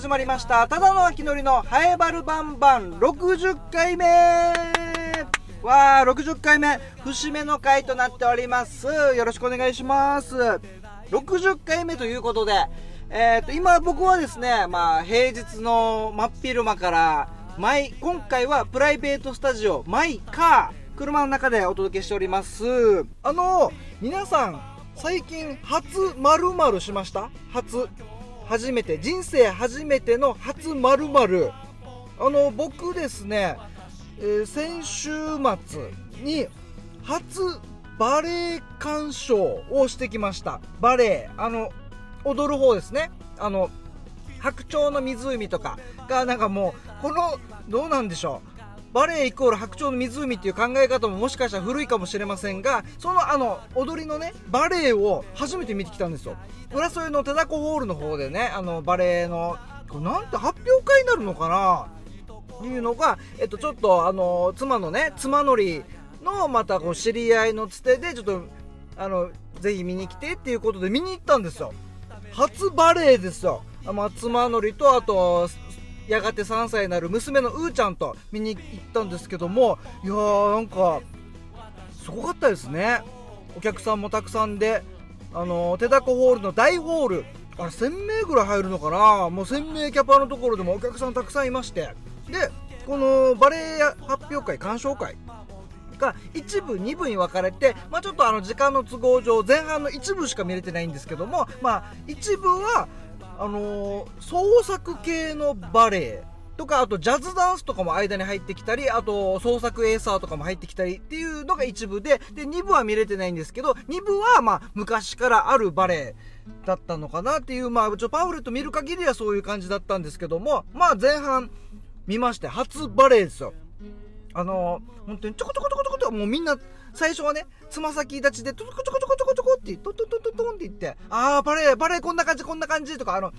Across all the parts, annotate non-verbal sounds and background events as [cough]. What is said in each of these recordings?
始まりました。ただの秋のりのハエバルバンバン。60回目。わあ60回目。節目の回となっております。よろしくお願いします。60回目ということで。えー、と今僕はですねまあ平日の真っ昼間からマイ今回はプライベートスタジオマイカー車の中でお届けしております。あの皆さん最近初〇〇しました？初。初めて人生初めての初〇〇。あの僕ですね、えー、先週末に初バレエ鑑賞をしてきました。バレエあの踊る方ですね。あの白鳥の湖とかがなんかもうこのどうなんでしょう。バレエイコール白鳥の湖っていう考え方ももしかしたら古いかもしれませんがそのあの踊りのねバレエを初めて見てきたんですよ。浦添の手だこホールの方でねあのバレエのなんて発表会になるのかな？っていうのが、えっと、ちょっとあの妻のね妻のりのまたこう知り合いのつてでちょっとあのぜひ見に来てっていうことで見に行ったんですよ。初バレエですよ、妻のりとあとやがて3歳になる娘のうーちゃんと見に行ったんですけどもいやーなんかすごかったですね。お客さんもたくさんであの手だこホールの大ホールあれ1000名ぐらい入るのかな。もう1000名キャパのところでもお客さんたくさんいまして。でこのバレエ発表会鑑賞会が1部2部に分かれて、まあ、ちょっとあの時間の都合上前半の一部しか見れてないんですけども、まあ、一部はあのー、創作系のバレエとか、あとジャズダンスとかも間に入ってきたり、あと創作エーサーとかも入ってきたりっていうのが一部で、で、2部は見れてないんですけど、2部はまあ昔からあるバレエだったのかなっていう、まあちょパウレット見る限りはそういう感じだったんですけども、まあ前半見まして、初バレエですよ。あのー、本当にちょこちょこちょこちょこちょこ、もうみんな最初はね、つま先立ちで、トコトコトコトコトコって、トントントントンって言って、あー、バレー、バレーこんな感じ、こんな感じとか、あの、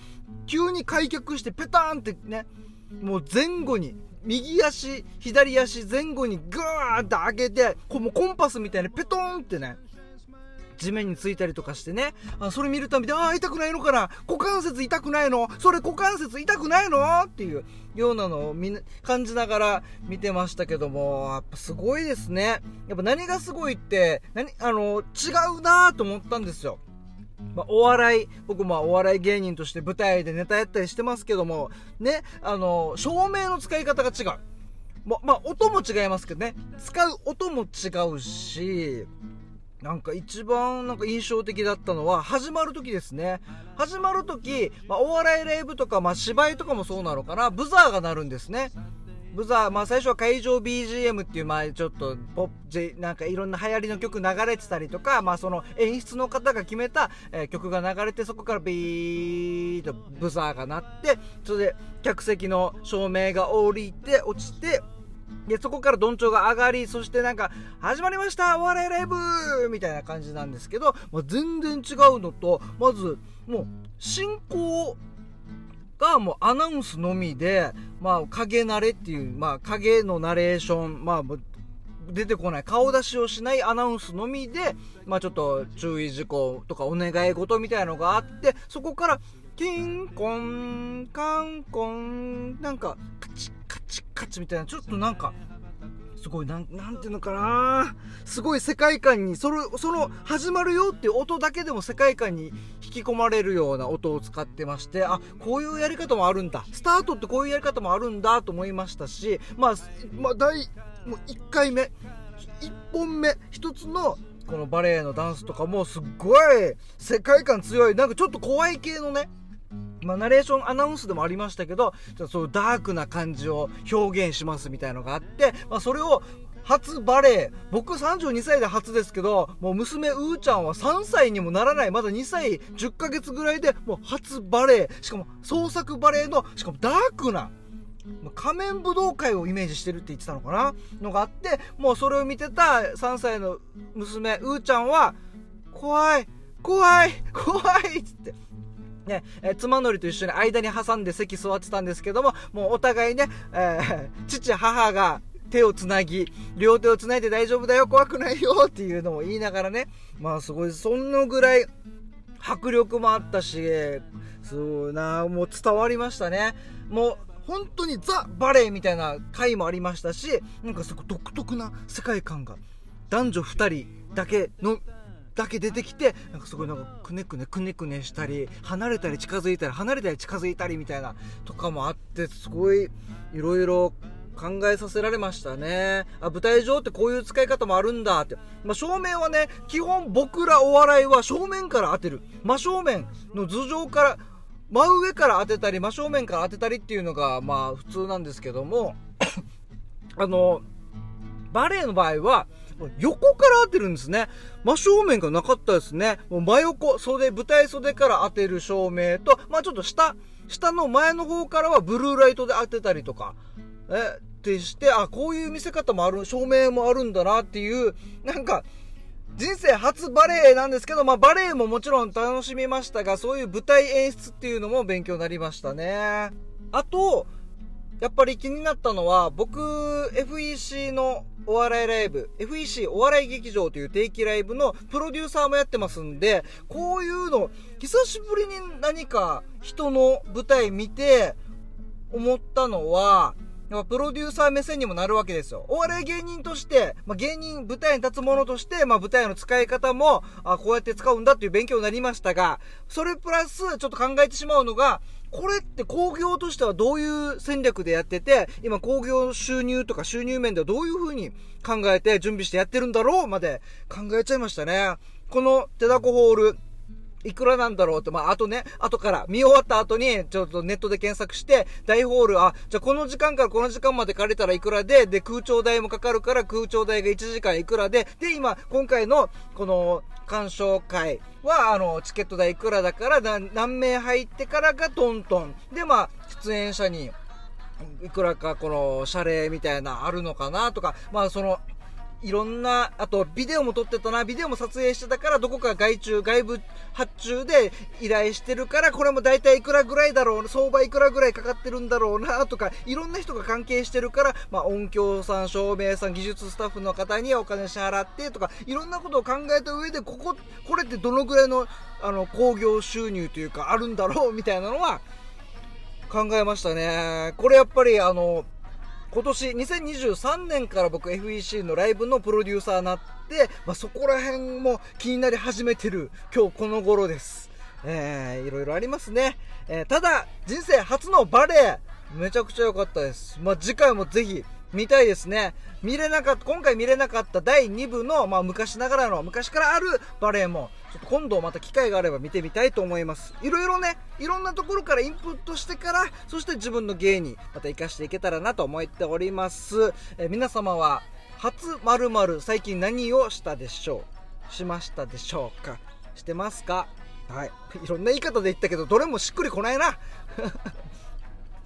急に開脚して、ペターンってね、もう前後に、右足、左足前後にグーって上げて、こうもうコンパスみたいにペトンってね、地面についたりとかしてね、あそれ見るたびで、ああ、痛くないのかな股関節痛くないの？それ股関節痛くないの？っていうようなのを感じながら見てましたけども、やっぱすごいですね。やっぱ何がすごいって、何、あの、違うなと思ったんですよ。まあ、お笑い、僕もお笑い芸人として舞台でネタやったりしてますけども、ね、あの、照明の使い方が違う。ま、まあ、音も違いますけどね、使う音も違うし、なんか一番なんか印象的だったのは始まる時ですね。始まる時、まあ、お笑いライブとか、まあ、芝居とかもそうなのかな。ブザーが鳴るんですね。ブザー、まあ最初は会場 BGM っていう、まあちょっとポップ、なんかいろんな流行りの曲流れてたりとか、まあその演出の方が決めた、え、曲が流れて、そこからビーッとブザーが鳴って、それで客席の照明が降りて、落ちて、で、そこからどんちょうが上がり、そしてなんか、始まりましたお笑いライブ!みたいな感じなんですけど、まあ、全然違うのと、まず、もう、進行がもうアナウンスのみで、まあ、影慣れっていう、まあ、影のナレーション、まあ、出てこない、顔出しをしないアナウンスのみで、まあ、ちょっと注意事項とかお願い事みたいのがあって、そこから、キンコン、カンコン、なんか、カチカカチみたいな、ちょっとなんか、すごい、なん、なんていうのかなすごい世界観に、その、その、始まるよっていう音だけでも世界観に引き込まれるような音を使ってまして、あ、こういうやり方もあるんだ。スタートってこういうやり方もあるんだと思いましたし、まあ、まあ、第、もう1回目、1本目、1つの、このバレエのダンスとかもすっごい世界観強い、なんかちょっと怖い系のね、まあ、ナレーションアナウンスでもありましたけど、そダークな感じを表現しますみたいのがあって、まあ、それを初バレエ。僕32歳で初ですけど、もう娘うーちゃんは3歳にもならない、まだ2歳10ヶ月ぐらいで、もう初バレエ。しかも創作バレエの、しかもダークな、仮面武道会をイメージしてるって言ってたのかな？のがあって、もうそれを見てた3歳の娘うーちゃんは、怖い、怖い、怖いっつって、ね、え妻のりと一緒に間に挟んで席座ってたんですけども、もうお互いね、えー、父、母が手をつなぎ、両手をつないで大丈夫だよ、怖くないよっていうのを言いながらね、まあすごい、そのぐらい、迫力もあったしすごいなもう伝わりましたね。もう本当にザ・バレエみたいな回もありましたしなんかそこ独特な世界観が男女2人だけのだけ出てきてなんかすごいなんかくねくねくねくねしたり離れたり近づいたり離れたり近づいたりみたいなとかもあってすごいいろいろ考えさせられましたね。あ、舞台上ってこういう使い方もあるんだって。まあ、正面はね、基本僕らお笑いは正面から当てる。真正面の頭上から、真上から当てたり、真正面から当てたりっていうのが、まあ、普通なんですけども、[coughs] あの、バレエの場合は、横から当てるんですね。真正面がなかったですね。もう真横、袖、舞台袖から当てる照明と、まあちょっと下、下の前の方からはブルーライトで当てたりとか、え、ってして、あ、こういう見せ方もある、照明もあるんだなっていう、なんか、人生初バレエなんですけど、まあバレエももちろん楽しみましたが、そういう舞台演出っていうのも勉強になりましたね。あと、やっぱり気になったのは、僕、FEC のお笑いライブ、FEC お笑い劇場という定期ライブのプロデューサーもやってますんで、こういうの、久しぶりに何か人の舞台見て思ったのは、やっぱプロデューサー目線にもなるわけですよ。お笑い芸人として、まあ、芸人、舞台に立つ者として、まあ、舞台の使い方も、あこうやって使うんだっていう勉強になりましたが、それプラス、ちょっと考えてしまうのが、これって工業としてはどういう戦略でやってて、今工業収入とか収入面ではどういうふうに考えて準備してやってるんだろうまで考えちゃいましたね。この手だこホール、いくらなんだろうって、まあ、あとね、後から、見終わった後に、ちょっとネットで検索して、大ホール、あ、じゃあこの時間からこの時間まで借りたらいくらで、で、空調代もかかるから空調代が1時間いくらで、で、今、今回の、この、鑑賞会は、あの、チケット代いくらだから、何名入ってからがトントン。で、まあ、出演者に、いくらかこの謝礼みたいなあるのかなとか、まあそのいろんな、あと、ビデオも撮ってたな、ビデオも撮影してたから、どこか外注、外部発注で依頼してるから、これも大体いくらぐらいだろう、相場いくらぐらいかかってるんだろうな、とか、いろんな人が関係してるから、まあ、音響さん、照明さん、技術スタッフの方にはお金支払って、とか、いろんなことを考えた上で、ここ、これってどのぐらいの、あの、興行収入というか、あるんだろう、みたいなのは、考えましたね。これやっぱり、あの、今年2023年から僕 FEC のライブのプロデューサーになって、まあ、そこら辺も気になり始めてる今日この頃です。えー、いろいろありますね。えー、ただ、人生初のバレエ、めちゃくちゃ良かったです。まあ、次回もぜひ見たいですね。見れなかった、今回見れなかった第2部の、まあ、昔ながらの、昔からあるバレエも、ちょっと今度また機会があれば見てみたいと思います。いろいろね、いろんなところからインプットしてから、そして自分の芸にまた活かしていけたらなと思っております。え皆様は、初〇〇最近何をしたでしょう？しましたでしょうか？してますか？はい。いろんな言い方で言ったけど、どれもしっくりこないな。[laughs]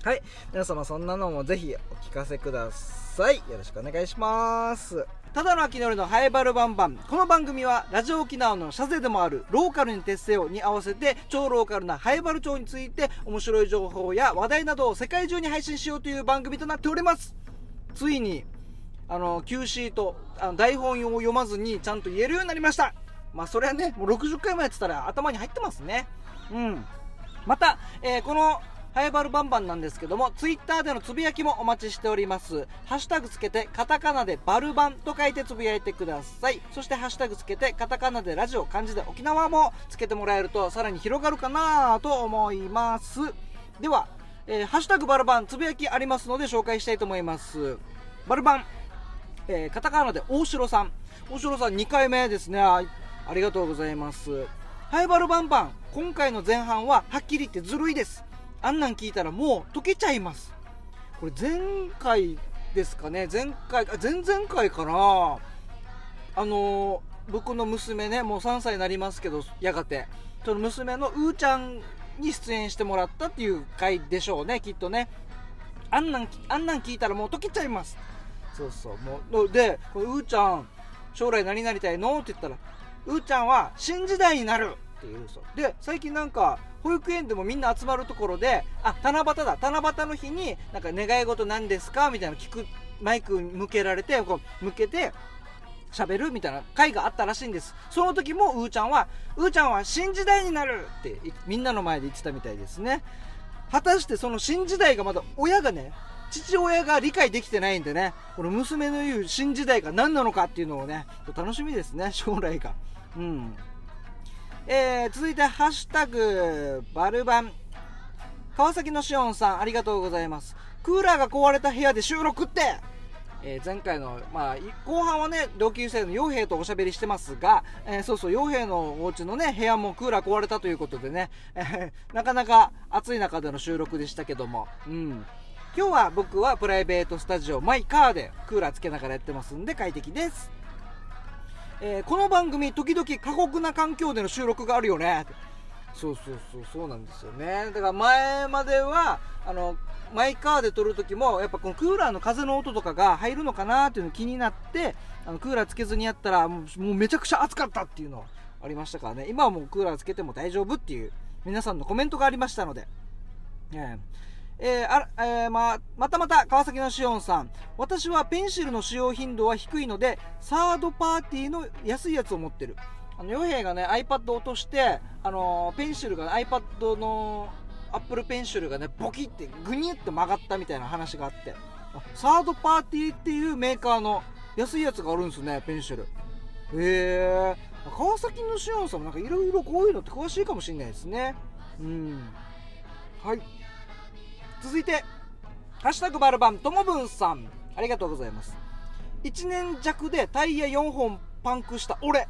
はい。皆様そんなのもぜひお聞かせください。よろしくお願いします。ただの秋のりのハイバルバンバン。この番組はラジオ沖縄のシャゼでもあるローカルに徹せよに合わせて超ローカルなハイバル町について面白い情報や話題などを世界中に配信しようという番組となっております。ついに、あの、Q シート、あの台本を読まずにちゃんと言えるようになりました。まあそれはね、もう60回もやってたら頭に入ってますね。うん。また、えー、このはやばるバンバンなんですけども、ツイッターでのつぶやきもお待ちしております。ハッシュタグつけて、カタカナでバルバンと書いてつぶやいてください。そしてハッシュタグつけて、カタカナでラジオ、漢字で沖縄もつけてもらえると、さらに広がるかなと思います。では、えー、ハッシュタグバルバン、つぶやきありますので紹介したいと思います。バルバン、えー、カタカナで大城さん。大城さん2回目ですね。ありがとうございます。ハイバルバンバン、今回の前半ははっきり言ってずるいです。あんなん聞いたらもう溶けちゃいます。これ前回ですかね。前回あ前々回かな。あの僕の娘ねもう3歳になりますけどやがて。その娘のうーちゃんに出演してもらったっていう回でしょうねきっとね。あんなんあんなん聞いたらもう溶けちゃいます。そうそう。もうでうーちゃん将来何になりたいの？って言ったらうーちゃんは新時代になるって言うそう。で最近なんか保育園でもみんな集まるところで、あ、七夕だ。七夕の日に、なんか願い事何ですかみたいな聞く、マイク向けられて、こう、向けて、喋るみたいな回があったらしいんです。その時もうーちゃんはうーちゃんは新時代になるってみんなの前で言ってたみたいですね。果たしてその新時代がまだ親がね父親が理解できてないんでねこの娘の言う新時代が何なのかっていうのをね楽しみですね将来が。うん。えー、続いてハッシュタグバルバン。川崎のしおんさんありがとうございます。クーラーが壊れた部屋で収録って。えー、前回の、まあ、後半はね、同級生の傭兵とおしゃべりしてますが、えー、そうそう、傭兵のお家のね、部屋もクーラー壊れたということでね、えー、なかなか暑い中での収録でしたけども、うん。今日は僕はプライベートスタジオマイカーでクーラーつけながらやってますんで快適です。えこの番組、時々過酷な環境での収録があるよね。そうそうそう、そうなんですよね。だから前までは、あの、マイカーで撮るときも、やっぱこのクーラーの風の音とかが入るのかなっていうの気になって、あのクーラーつけずにやったらもう、めちゃくちゃ暑かったっていうのありましたからね。今はもうクーラーつけても大丈夫っていう皆さんのコメントがありましたので。ええー、あえー、ままたまた川崎のしおんさん私はペンシルの使用頻度は低いのでサードパーティーの安いやつを持ってるあの、洋平がね、iPad を落として、あの、ペンシルが、iPad の、アップルペンシルがね、ボキってグニって曲がったみたいな話があって、サードパーティーっていうメーカーの安いやつがあるんですね、ペンシル。へえ、川崎のしおんさんもなんかいろいろこういうのって詳しいかもしれないですね。うん。はい。続いて、ハッシュタグバルバンともぶんさん。ありがとうございます。1年弱でタイヤ4本パンクした俺。や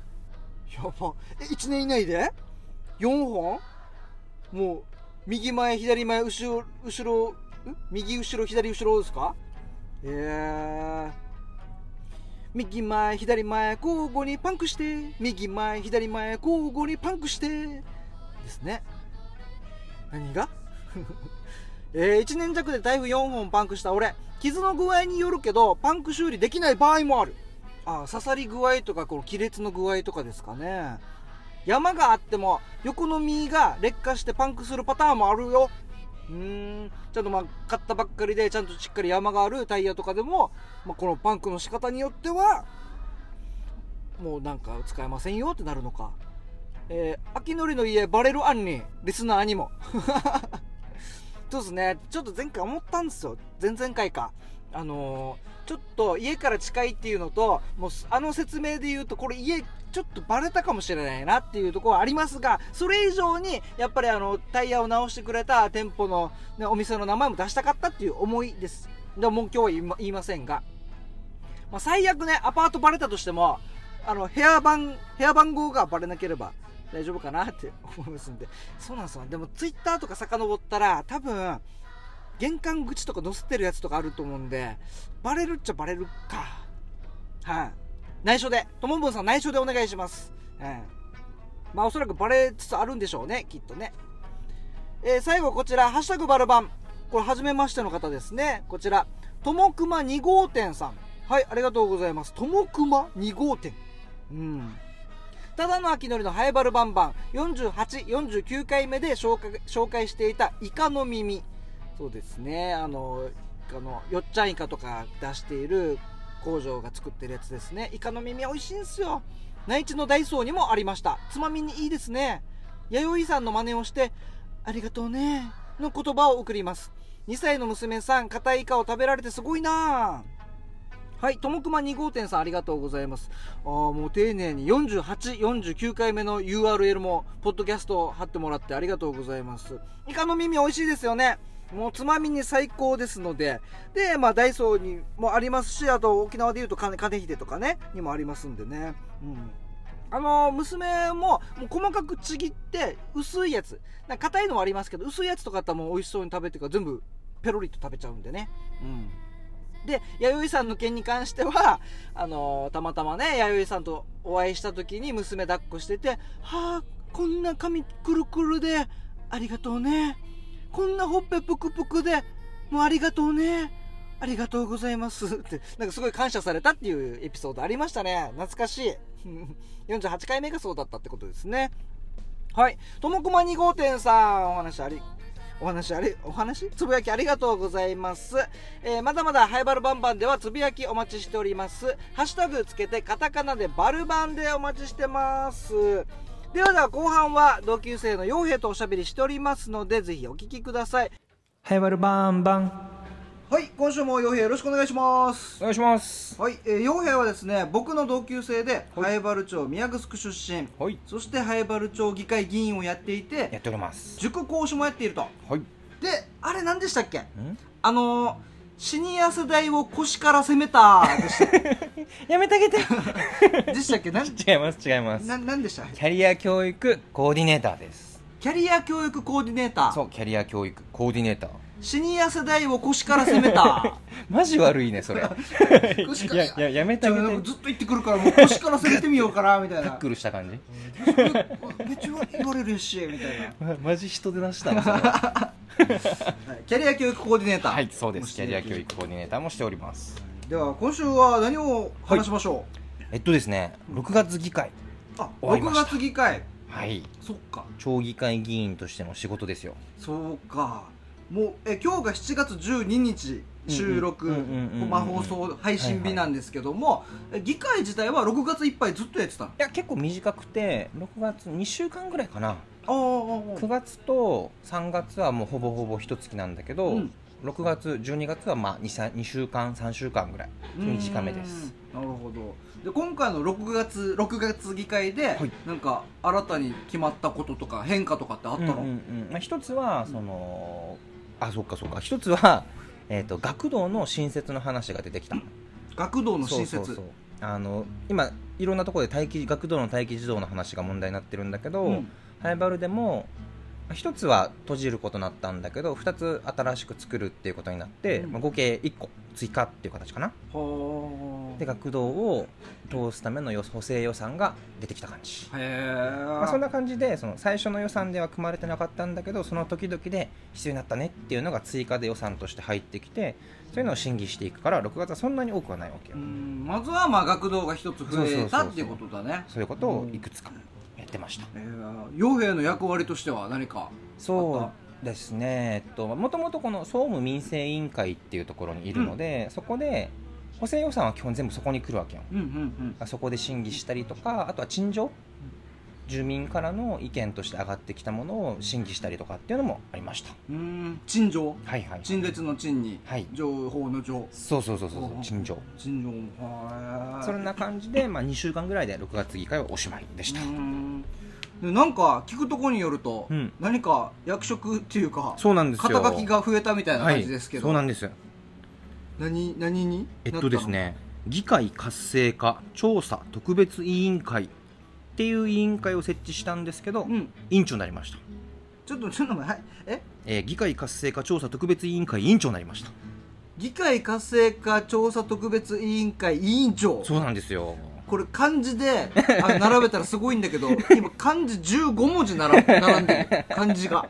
ば。え、1年以内で ?4 本？もう、右前、左前、後ろ、後ろ、右後ろ、左後ろですか？えー。右前、左前、交互にパンクして、右前、左前、交互にパンクして、ですね。何が？[laughs] えー、1年弱で台風4本パンクした俺。傷の具合によるけど、パンク修理できない場合もある。あ刺さり具合とかこの亀裂の具合とかですかね。山があっても横の実が劣化してパンクするパターンもあるよ。うーん。ちゃんとまあ買ったばっかりでちゃんとしっかり山があるタイヤとかでも、まあ、このパンクの仕方によってはもうなんか使えませんよってなるのか。えー、秋のりの家バレる案にリスナーにも。[laughs] そうですねちょっと前回思ったんですよ前々回かあのーちょっと家から近いっていうのと、もうあの説明で言うと、これ家、ちょっとバレたかもしれないなっていうところはありますが、それ以上に、やっぱりあの、タイヤを直してくれた店舗の、ね、お店の名前も出したかったっていう思いです。でもう今日は言いませんが。まあ、最悪ね、アパートバレたとしても、あの、部屋番、部屋番号がバレなければ大丈夫かなって思いますんで。そうなんですよ。でも、ツイッターとか遡ったら、多分、玄関口とか載せてるやつとかあると思うんで、バレるっちゃバレるか。はい、内緒で、ともぶんさん内緒でお願いします。えまあおそらくバレつつあるんでしょうね、きっとね。えー、最後こちら、ハッシュタグバルバン。これ、初めましての方ですね。こちら、ともくま2号店さん。はい、ありがとうございます。ともくま2号店。うん。ただの秋のりのハイバルバンバン。48、49回目で紹介紹介していたイカの耳。そうですね。あのあのよっちゃんイカとか出している工場が作ってるやつですね。イカの耳美味しいんですよ。内地のダイソーにもありました。つまみにいいですね。弥生さんの真似をしてありがとうね。の言葉を送ります。2歳の娘さん硬いイカを食べられてすごいな。はい、ともくま2号店さんありがとうございます。あもう丁寧に48、49回目の URL も、ポッドキャスト貼ってもらってありがとうございます。イカの耳美味しいですよね。もうつまみに最高ですので、で、まあ、ダイソーにもありますし、あと沖縄でいうと金金秀とかね、にもありますんでね。うん。あの、娘も、もう細かくちぎって、薄いやつ。硬いのもありますけど、薄いやつとかだったらもう美味しそうに食べてから全部、ペロリと食べちゃうんでね。うん。で、弥生さんの件に関しては、あのー、たまたまね、弥生さんとお会いした時に娘抱っこしてて、はあ、こんな髪くるくるで、ありがとうね。こんなほっぺぷくぷくで、もうありがとうね。ありがとうございます。って、なんかすごい感謝されたっていうエピソードありましたね。懐かしい。[laughs] 48回目がそうだったってことですね。はい。ともくま2号店さん、お話あり、お話あれ、お話？つぶやきありがとうございます。えーまだまだハイバルバンバンではつぶやきお待ちしております。ハッシュタグつけてカタカナでバルバンでお待ちしてます。ではでは後半は同級生の傭兵とおしゃべりしておりますので、ぜひお聞きください。ハイバルバンバンはい、今週も傭兵よろしくお願いします。お願いします。はい、えー、傭兵はですね、僕の同級生で、はい。ハイバル町宮城出身、はい。そしてハイバル町議会議員をやっていて、やっております。塾講師もやっていると。はい。で、あれ何でしたっけ？ん？あのー、シニア世代を腰から攻めたでした [laughs] やめてあげて。[laughs] でしたっけ？なん？違います違います。ななんでした？キャリア教育コーディネーターです。キャリア教育コーディネーター。そうキャリア教育コーディネーターシニア世代を腰から攻めた。[laughs] マジ悪いねそれ。[laughs] 腰から。いやいややめてあげて。ちょずっと言ってくるからもう腰から攻めてみようかな [laughs] みたいな。タックルした感じ。めっちゃ言われるしみたいな。まマジ人で出したのそれは。はいキャリア教育コーディネーター。はいそうです。キャリア教育コーディネーターもしております。では今週は何を話しましょえっとですね6月議会う、あ6終わりました。月議会。はい。そっか。町議会議員としての仕事ですよ。そうかもうえ今日が7月12日収録うんうんうんうんうんまあ放送配信日なんですけども、え議会自体は6月いっぱいずっとやってたいや結構短くて6月2週間ぐらいかなああ9月と3月はもうほぼほぼ一月なんだけど、うん6月12月はまあ 2, 2週間3週間ぐらい短めですなるほどで今回の6月6月議会で、はいなんか新たに決まったこととか変化とかってあったの、うんうんうんまあ、一つはその、あそっかそっか。一つは、[laughs] えー、と学童の新設の話が出てきた。学童の新設。そうそうそう。あの今いろんなところで待機学童の待機児童の話が問題になってるんだけど、うん。ハイバルでも一つは閉じることになったんだけど二つ新しく作るっていうことになって、うん。まあ、合計1個追加っていう形かな。はあ。で学童を通すための予補正予算が出てきた感じ、へえ、まあ、そんな感じでその最初の予算では組まれてなかったんだけどその時々で必要になったねっていうのが追加で予算として入ってきてそういうのを審議していくから6月はそんなに多くはないわけよ、うん。まずはまあ学童が一つ増えたっていうことだね。そういうことをいくつか。やってました、えー。傭兵の役割としては何かそうですね、えっと、もともとこの総務民生委員会っていうところにいるので、そこで補正予算は基本全部そこに来るわけよ。うんうん。そこで審議したりとかあとは陳情住民からの意見として上がってきたものを審議したりとかっていうのもありました。うん。うん陳情？はいはい陳列の陳にはい。情報の情。そうそうそうそうそう陳情。陳情。はそんな感じで、まあ、2週間ぐらいで6月議会はおしまいでした、うん。でなんか聞くところによると、うん。何か役職っていうかそうなんですよ。肩書きが増えたみたいな感じですけど、はい、そうなんです。何何にえっとですね議会活性化調査特別委員会っていう委員会を設置したんですけど、うん。委員長になりました、ちょっとちょっとはい。え？えー議会活性化調査特別委員会委員長になりました。議会活性化調査特別委員会委員長？そうなんですよ。これ漢字で並べたらすごいんだけど [laughs] 今漢字15文字並並んでる漢字が。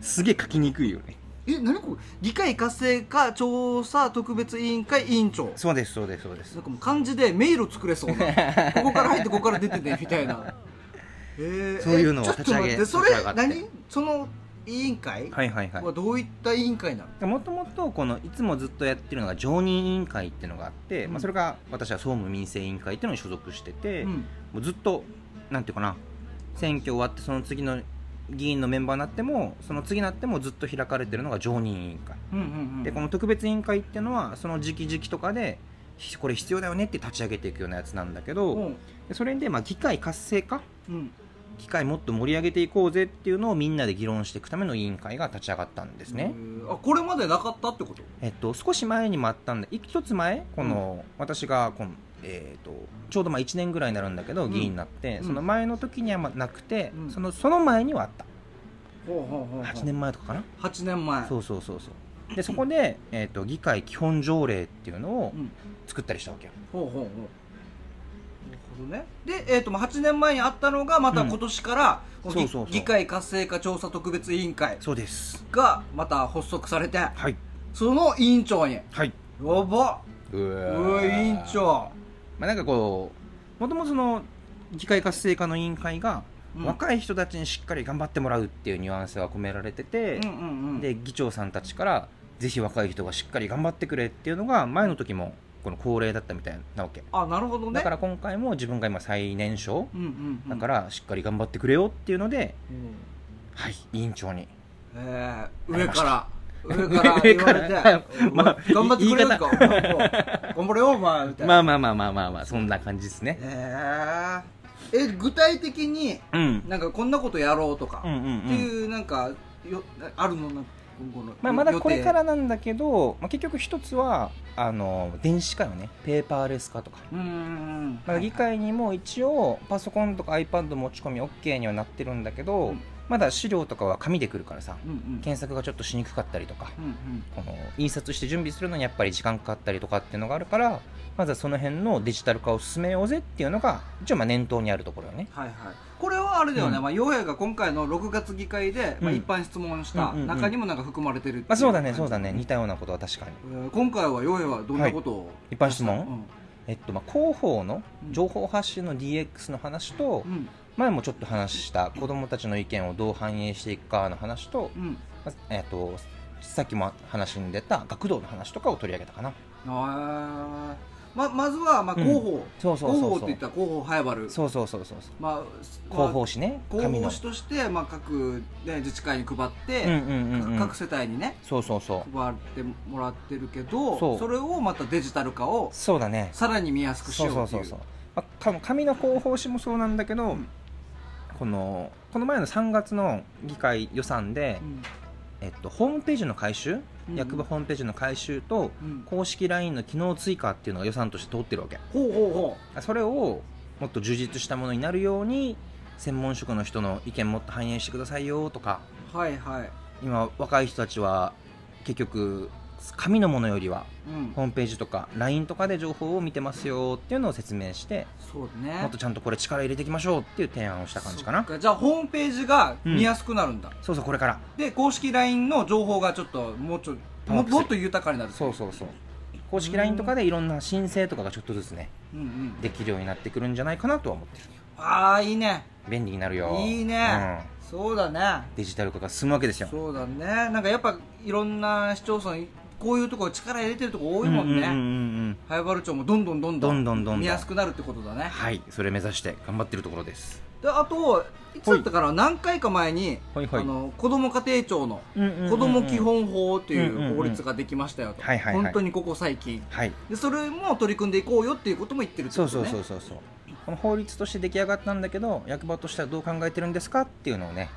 すげえ書きにくいよねえ何これ？議会活性化調査特別委員会委員長。そうですそうですそうです。なんかもう漢字で迷路作れそうな。[laughs] ここから入ってここから出てねみたいな。[laughs] えーそういうのを立ちそれ上げ立ち上がって。何？その委員会？はいはいはい。はどういった委員会なの？もともとこのいつもずっとやってるのが常任委員会っていうのがあって、うん。まあ、それが私は総務民生委員会っていうのに所属してて、うん。もうずっとなんていうかな。選挙終わってその次の議員のメンバーになってもその次になってもずっと開かれてるのが常任委員会、うんうんうん。でこの特別委員会っていうのはその時期時期とかでひこれ必要だよねって立ち上げていくようなやつなんだけど、うん。でそれでまあ議会活性化？うん。機会もっと盛り上げていこうぜっていうのをみんなで議論していくための委員会が立ち上がったんですね、あこれまでなかったってこと？えっと、少し前にもあったんで一つ前この、私がこの、えー、とちょうどまあ1年ぐらいになるんだけど、うん。議員になって、うん。その前の時にはまあなくて、うん。そのその前にはあった。ほうほうほうほう。8年前とかかな、8年前。そうそうそうそう。でそこで、[laughs] えー、と議会基本条例っていうのをうん。作ったりしたわけよ、ほうほうほう。なるほどね。で、えー、とまあ8年前にあったのがまたうん。今年から、うそうそう議会活性化調査特別委員会そうです。がまた発足されてはい。その委員長に。やはい。ば。ううわ委員長まあ、なんかこうもともとその議会活性化の委員会がうん。若い人たちにしっかり頑張ってもらうっていうニュアンスが込められてて、うんうんうん。で議長さんたちからぜひ若い人がしっかり頑張ってくれっていうのが前の時もこの恒例だったみたいなわけ。あなるほどね。だから今回も自分が今最年少うんうんうん。だからしっかり頑張ってくれよっていうので、うん。はい委員長に。えー上から上から言われてらまあ頑張ってくれよ言いとか頑張れよお前みたいな。まあまあまあまあまあまあそんな感じですね。えー。え具体的にうん。なんかこんなことやろうとか、うんうんうん。っていうなんかよあるの？なまあ、まだこれか予らなんだけど、まあ、結局一つはあの電子化よね。ペーパーレス化とか、まあ、議会にも一応パソコンとか iPad 持ち込み OK にはなってるんだけど、うんまだ資料とかは紙で来るからさうんうん。検索がちょっとしにくかったりとかうんうん。この印刷して準備するのにやっぱり時間かかったりとかっていうのがあるからまずはその辺のデジタル化を進めようぜっていうのが一応まあ念頭にあるところよね。はいはい。これはあれだよね、うん。まあ、洋平が今回の6月議会で、まあ、うん一般質問したうんうんうん。中にもなんか含まれてるっていまあそうだねそうだね。似たようなことは確かに。えー今回は洋平はどんなことを、一般質問？うん。えっとまあ広報のうん。情報発信の DX の話と、うん前もちょっと話した子どもたちの意見をどう反映していくかの話と,、えっとさっきも話に出た学童の話とかを取り上げたかな。あー。ままずは、まあ、うん。広報、そうそうそうそう。広報って言ったら広報早原そうそうそうそう。そうまあ、広報誌ね。広報誌として、まあ、各、ね、自治会に配って、各世帯にねそうそうそう。配ってもらってるけどそう。れをまたデジタル化をそうだね。さらに見やすくしそようっていう。ううそそうそう、まあか紙の広報誌もそうなんだけど、うんこのこの前の3月の議会予算で、うん。えっと、ホームページの改修、うん。役場ホームページの改修とうん。公式 LINE の機能追加っていうのが予算として通ってるわけ。ほうほうほそれをもっと充実したものになるように専門職の人の意見もっと反映してくださいよとか。うはいはい、今若い人たちは結局紙のものよりはうん、ホームページとか LINE とかで情報を見てますよっていうのを説明してそうだね。もっとちゃんとこれ力入れていきましょうっていう提案をした感じかな。じゃあホームページが見やすくなるんだ、そうそうこれから。で公式 LINE の情報がちょっともうちょももっと豊かになるそうそうそう。公式 LINE とかでいろんな申請とかがちょっとずつねうんうん。できるようになってくるんじゃないかなとは思ってる。ああいいね。便利になるよ。いいね、そうだね。うんデジタル化が進むわけですよ。そうだね。なんかやっぱいろんな市町村こういうところ力入れてるとこ多いもんね、早原町もどんどんどんどんどんどん見やすくなるってことだね。はい。それ目指して頑張ってるところです。であといつだったかな？何回か前に、はいはい、あの子ども家庭庁の子ども基本法という法律ができましたよと、本当にここ最近、はい、でそれも取り組んでいこうよっていうことも言ってるってこと、ね、そうそうそうそう。この法律として出来上がったんだけど役場としてはどう考えてるんですかっていうのをね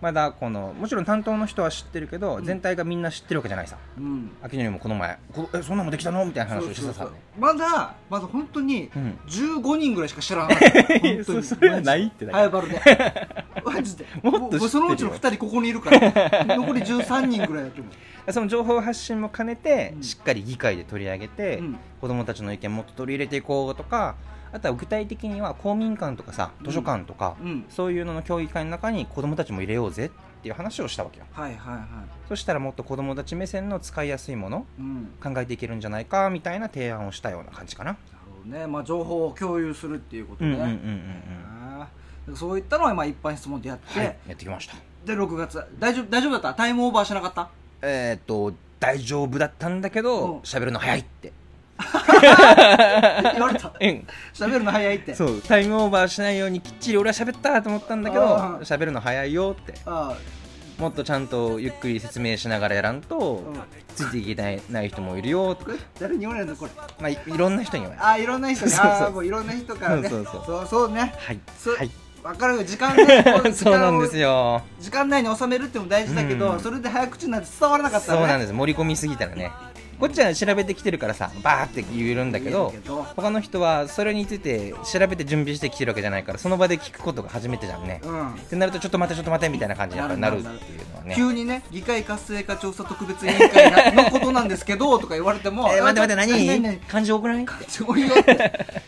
まだこのもちろん担当の人は知ってるけど、うん。全体がみんな知ってるわけじゃないさ。うん、うん秋のりもこの前。こえそんなのできたのみたいな話をしてたさ。まだまだ本当にうん。15人ぐらいしか知らなかった。[laughs] 本そそれはないってだけ。で。マジで。[laughs] もっとそのうちの2人ここにいるから。[laughs] 残り13人ぐらいやと思う。その情報発信も兼ねて、うん。しっかり議会で取り上げて、うん。子どもたちの意見もっと取り入れていこうとかあとは具体的には公民館とかさ図書館とか、うん。そういうのの協議会の中に子どもたちも入れようぜっていう話をしたわけよ。はいはいはい。そしたらもっと子どもたち目線の使いやすいものうん。考えていけるんじゃないかみたいな提案をしたような感じかな。なるほどね。まあ情報を共有するっていうことね、うんうんうんうんうん。あー。そういったのはまあ一般質問でやって、はい。やってきました。で6月。大丈夫大丈夫だった？タイムオーバーしなかった？えーっと大丈夫だったんだけうん。ど喋るの早いって言われたうん。喋るの早いって。そうタイムオーバーしないようにきっちり俺は喋ったと思ったんだけどあー喋るの早いよって。あもっとちゃんとゆっくり説明しながらやらんと、うん。ついていけないない人もいるよとか、これ誰に言われるのこれ？まあ、いいろんな人に言われる。あーいろんな人に。そうそう。あーもういろんな人からね。そうそうそう。そうそうね。はい。そう。はい。分かる。よ時間ね。[laughs] こ時そうなんですよ。よ時間内に収めるっても大事だけど、うん。それで早口になって伝わらなかったそうなんです。盛り込みすぎたらねこっちは調べてきてるからさバーって言えるんだけど他の人はそれについて調べて準備してきてるわけじゃないからその場で聞くことが初めてじゃんね、うん。ってなるとちょっと待てちょっと待てみたいな感じになるっていうのはね。急にね議会活性化調査特別委員会 [laughs] のことなんですけどとか言われてもえー、待って待って何？漢字多くない？ってそういうって。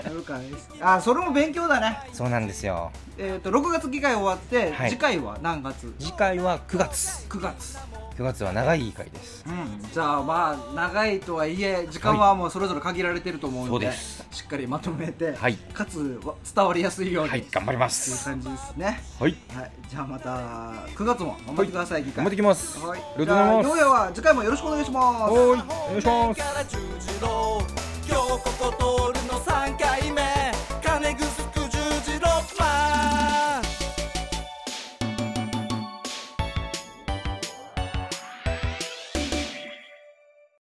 なるからねあそれも勉強だね。そうなんですよ。えっ、と6月議会終わって、はい。次回は何月？次回は9月。9月9 9月は長い回です。うん、じゃあまあ長いとはいえ時間はもうそれぞれ限られてると思うので,、そうです。しっかりまとめて、はい。かつわ伝わりやすいように、はい頑張りまっていうす感じですね。はい。はい。じゃあまた9月も頑張ってください、議会頑張ってきます。はい。ありがとうございます。は次回もよろしくお願いします。はい。お願いします